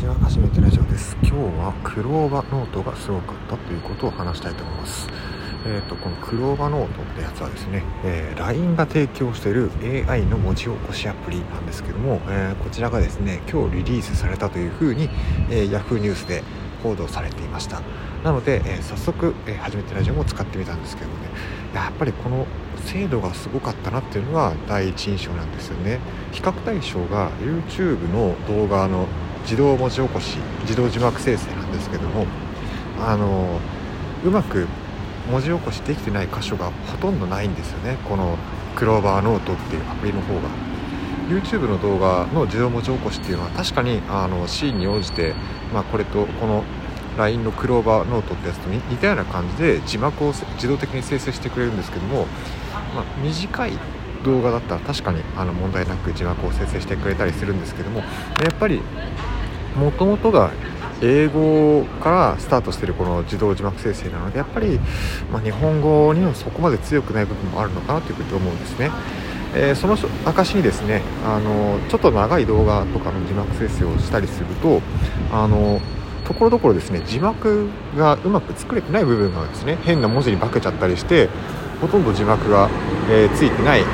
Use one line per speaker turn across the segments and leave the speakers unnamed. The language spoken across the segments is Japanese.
ちは。初めてラジオです。今日はクローバノートがすごかったということを話したいと思います。えーと、このクローバノートってやつはですね、えー、LINE が提供している AI の文字起こしアプリなんですけども、えー、こちらがですね今日リリースされたというふうに、えー、Yahoo ニュースで報道されていました。なので、えー、早速、えー、初めてラジオも使ってみたんですけどねやっぱりこの精度がすごかったなっていうのが第一印象なんですよね。比較対象が YouTube の動画の自動文字起こし自動字幕生成なんですけどもあのうまく文字起こしできてない箇所がほとんどないんですよね。このクローバーノートっていうアプリの方が。YouTube の動画の自動文字起こしっていうのは確かにあのシーンに応じて、まあ、これとこの LINE のクローバーノートってやつと似たような感じで字幕を自動的に生成してくれるんですけども、まあ、短い動画だったら確かにあの問題なく字幕を生成してくれたりするんですけどもやっぱりもともとが英語からスタートしてるこの自動字幕生成なのでやっぱり、まあ、日本語にはそこまで強くない部分もあるのかなというふうに思うんですね。えー、その証にですねあのちょっと長い動画とかの字幕生成をしたりするとあのところどころですね字幕がうまく作れてない部分がですね変な文字に化けちゃったりしてほとんど字幕が、えー、ついてない、え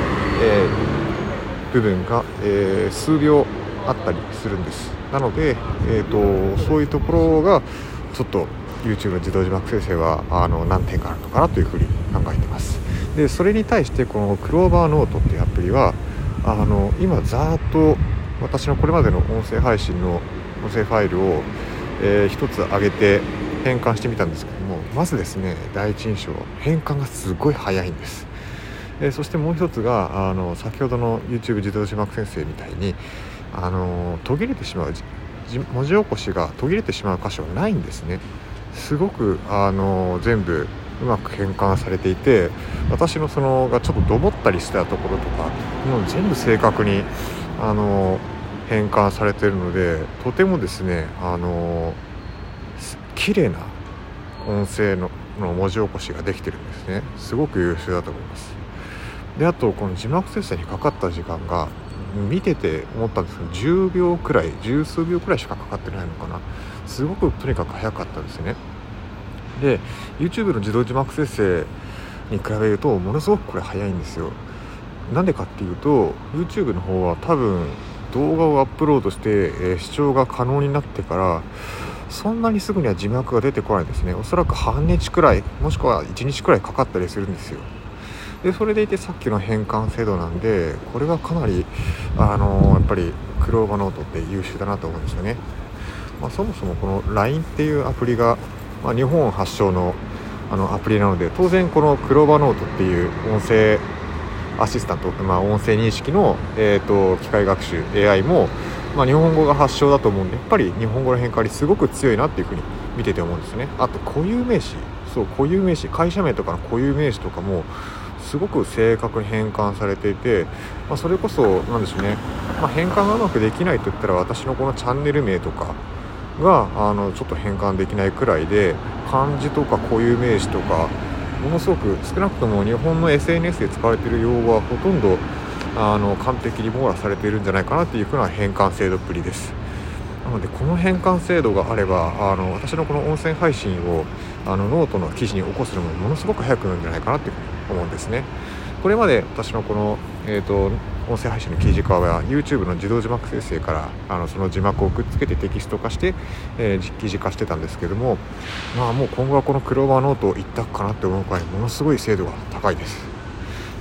ー、部分が、え数秒あったりするんですなので、えーと、そういうところがちょっと YouTube 自動字幕生成はあの何点かあるのかなというふうに考えてます。でそれに対してこのクローバーノートっていうアプリはあの今ざーっと私のこれまでの音声配信の音声ファイルを、えー、1つ上げて変換してみたんですけどもまずですね第一印象変換がすごい早いんです、えー、そしてもう1つがあの先ほどの YouTube 自動字幕先生みたいにあの途切れてしまう文字起こしが途切れてしまう箇所はないんですね。すごくあの全部うまく変換されていて私のそのがちょっとどもったりしたところとかもう全部正確にあの変換されているのでとてもですねあの綺麗な音声のの文字起こしができてるんですね。すごく優秀だと思います。であとこの字幕生成にかかった時間が見てて思ったんですけど10秒くらい十数秒くらいしかかかってないのかな。すごくとにかく早かったですね。で YouTube の自動字幕生成に比べるとものすごくこれ早いんですよ。なんでかっていうと YouTube の方は多分動画をアップロードして、えー、視聴が可能になってからそんなにすぐには字幕が出てこないですね。おそらく半日くらいもしくは1日くらいかかったりするんですよ。でそれでいてさっきの変換制度なんでこれはかなりあのやっぱりクローバーノートって優秀だなと思うんですよね、まあ、そもそもこの LINE っていうアプリが、まあ、日本発祥のあのアプリなので当然このクローバーノートっていう音声アシスタント、まあ、音声認識の、えーと、機械学習 AI も、まあ、日本語が発祥だと思うんでやっぱり日本語の変化にすごく強いなっていうふうに見てて思うんですよね。あと固有名詞そう固有名詞会社名とかの固有名詞とかもすごく正確に変換されていて、まあ、それこそ何でしょうね、まあ、変換がうまくできないといったら私のこのチャンネル名とかがあのちょっと変換できないくらいで漢字とか固有名詞とかものすごく少なくとも日本の SNS で使われている用語はほとんどあの完璧に網羅されているんじゃないかなっていうふうな変換精度っぷりです。なのでこの変換精度があればあの私のこの音声配信をあのノートの記事に起こすのもものすごく早くなるんじゃないかなというふうに思うんですね。これまで私のこの、えーと、音声配信の記事化は YouTube の自動字幕生成からあのその字幕をくっつけてテキスト化して、えー、記事化してたんですけどもまあもう今後はこのクローバーノート一択かなって思うくらいものすごい精度が高いです。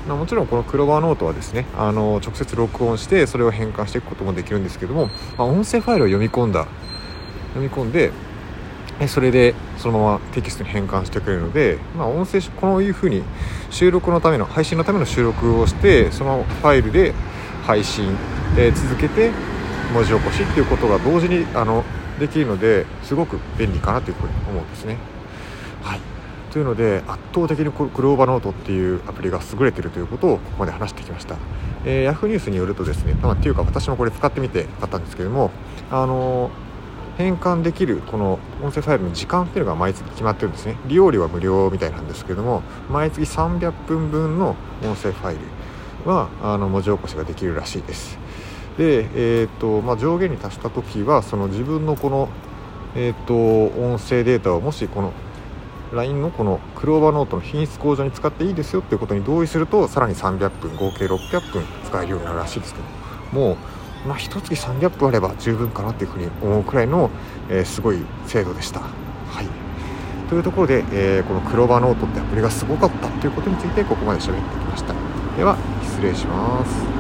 もちろんこのクローバーノートはですねあの直接録音してそれを変換していくこともできるんですけども、まあ、音声ファイルを読み込んだ読み込んでそれでそのままテキストに変換してくれるので、まあ、音声こういうふうに収録のための配信のための収録をしてそのファイルで配信、え続けて文字起こしっていうことが同時にあのできるのですごく便利かなというふうに思うんですね。はいというので圧倒的にクローバーノートっていうアプリが優れてるということをここまで話してきました、えー、Yahoo ニュースによるとですね、まあ、っていうか私もこれ使ってみて買ったんですけどもあのー変換できるこの音声ファイルの時間っていうのが毎月決まってるんですね。利用料は無料みたいなんですけども毎月300分分の音声ファイルはあの文字起こしができるらしいです。で、えーとまあ、上限に達した時はその自分のこの、えーと、音声データをもしこの LINE のこのクローバーノートの品質向上に使っていいですよっていうことに同意するとさらに300分合計600分使えるようになるらしいですけどもうまあ1月300分あれば十分かなっていうふうに思うくらいの、えー、すごい精度でした。はいというところで、えー、このクローバーノートってアプリがすごかったということについてここまで喋ってきました。では失礼します。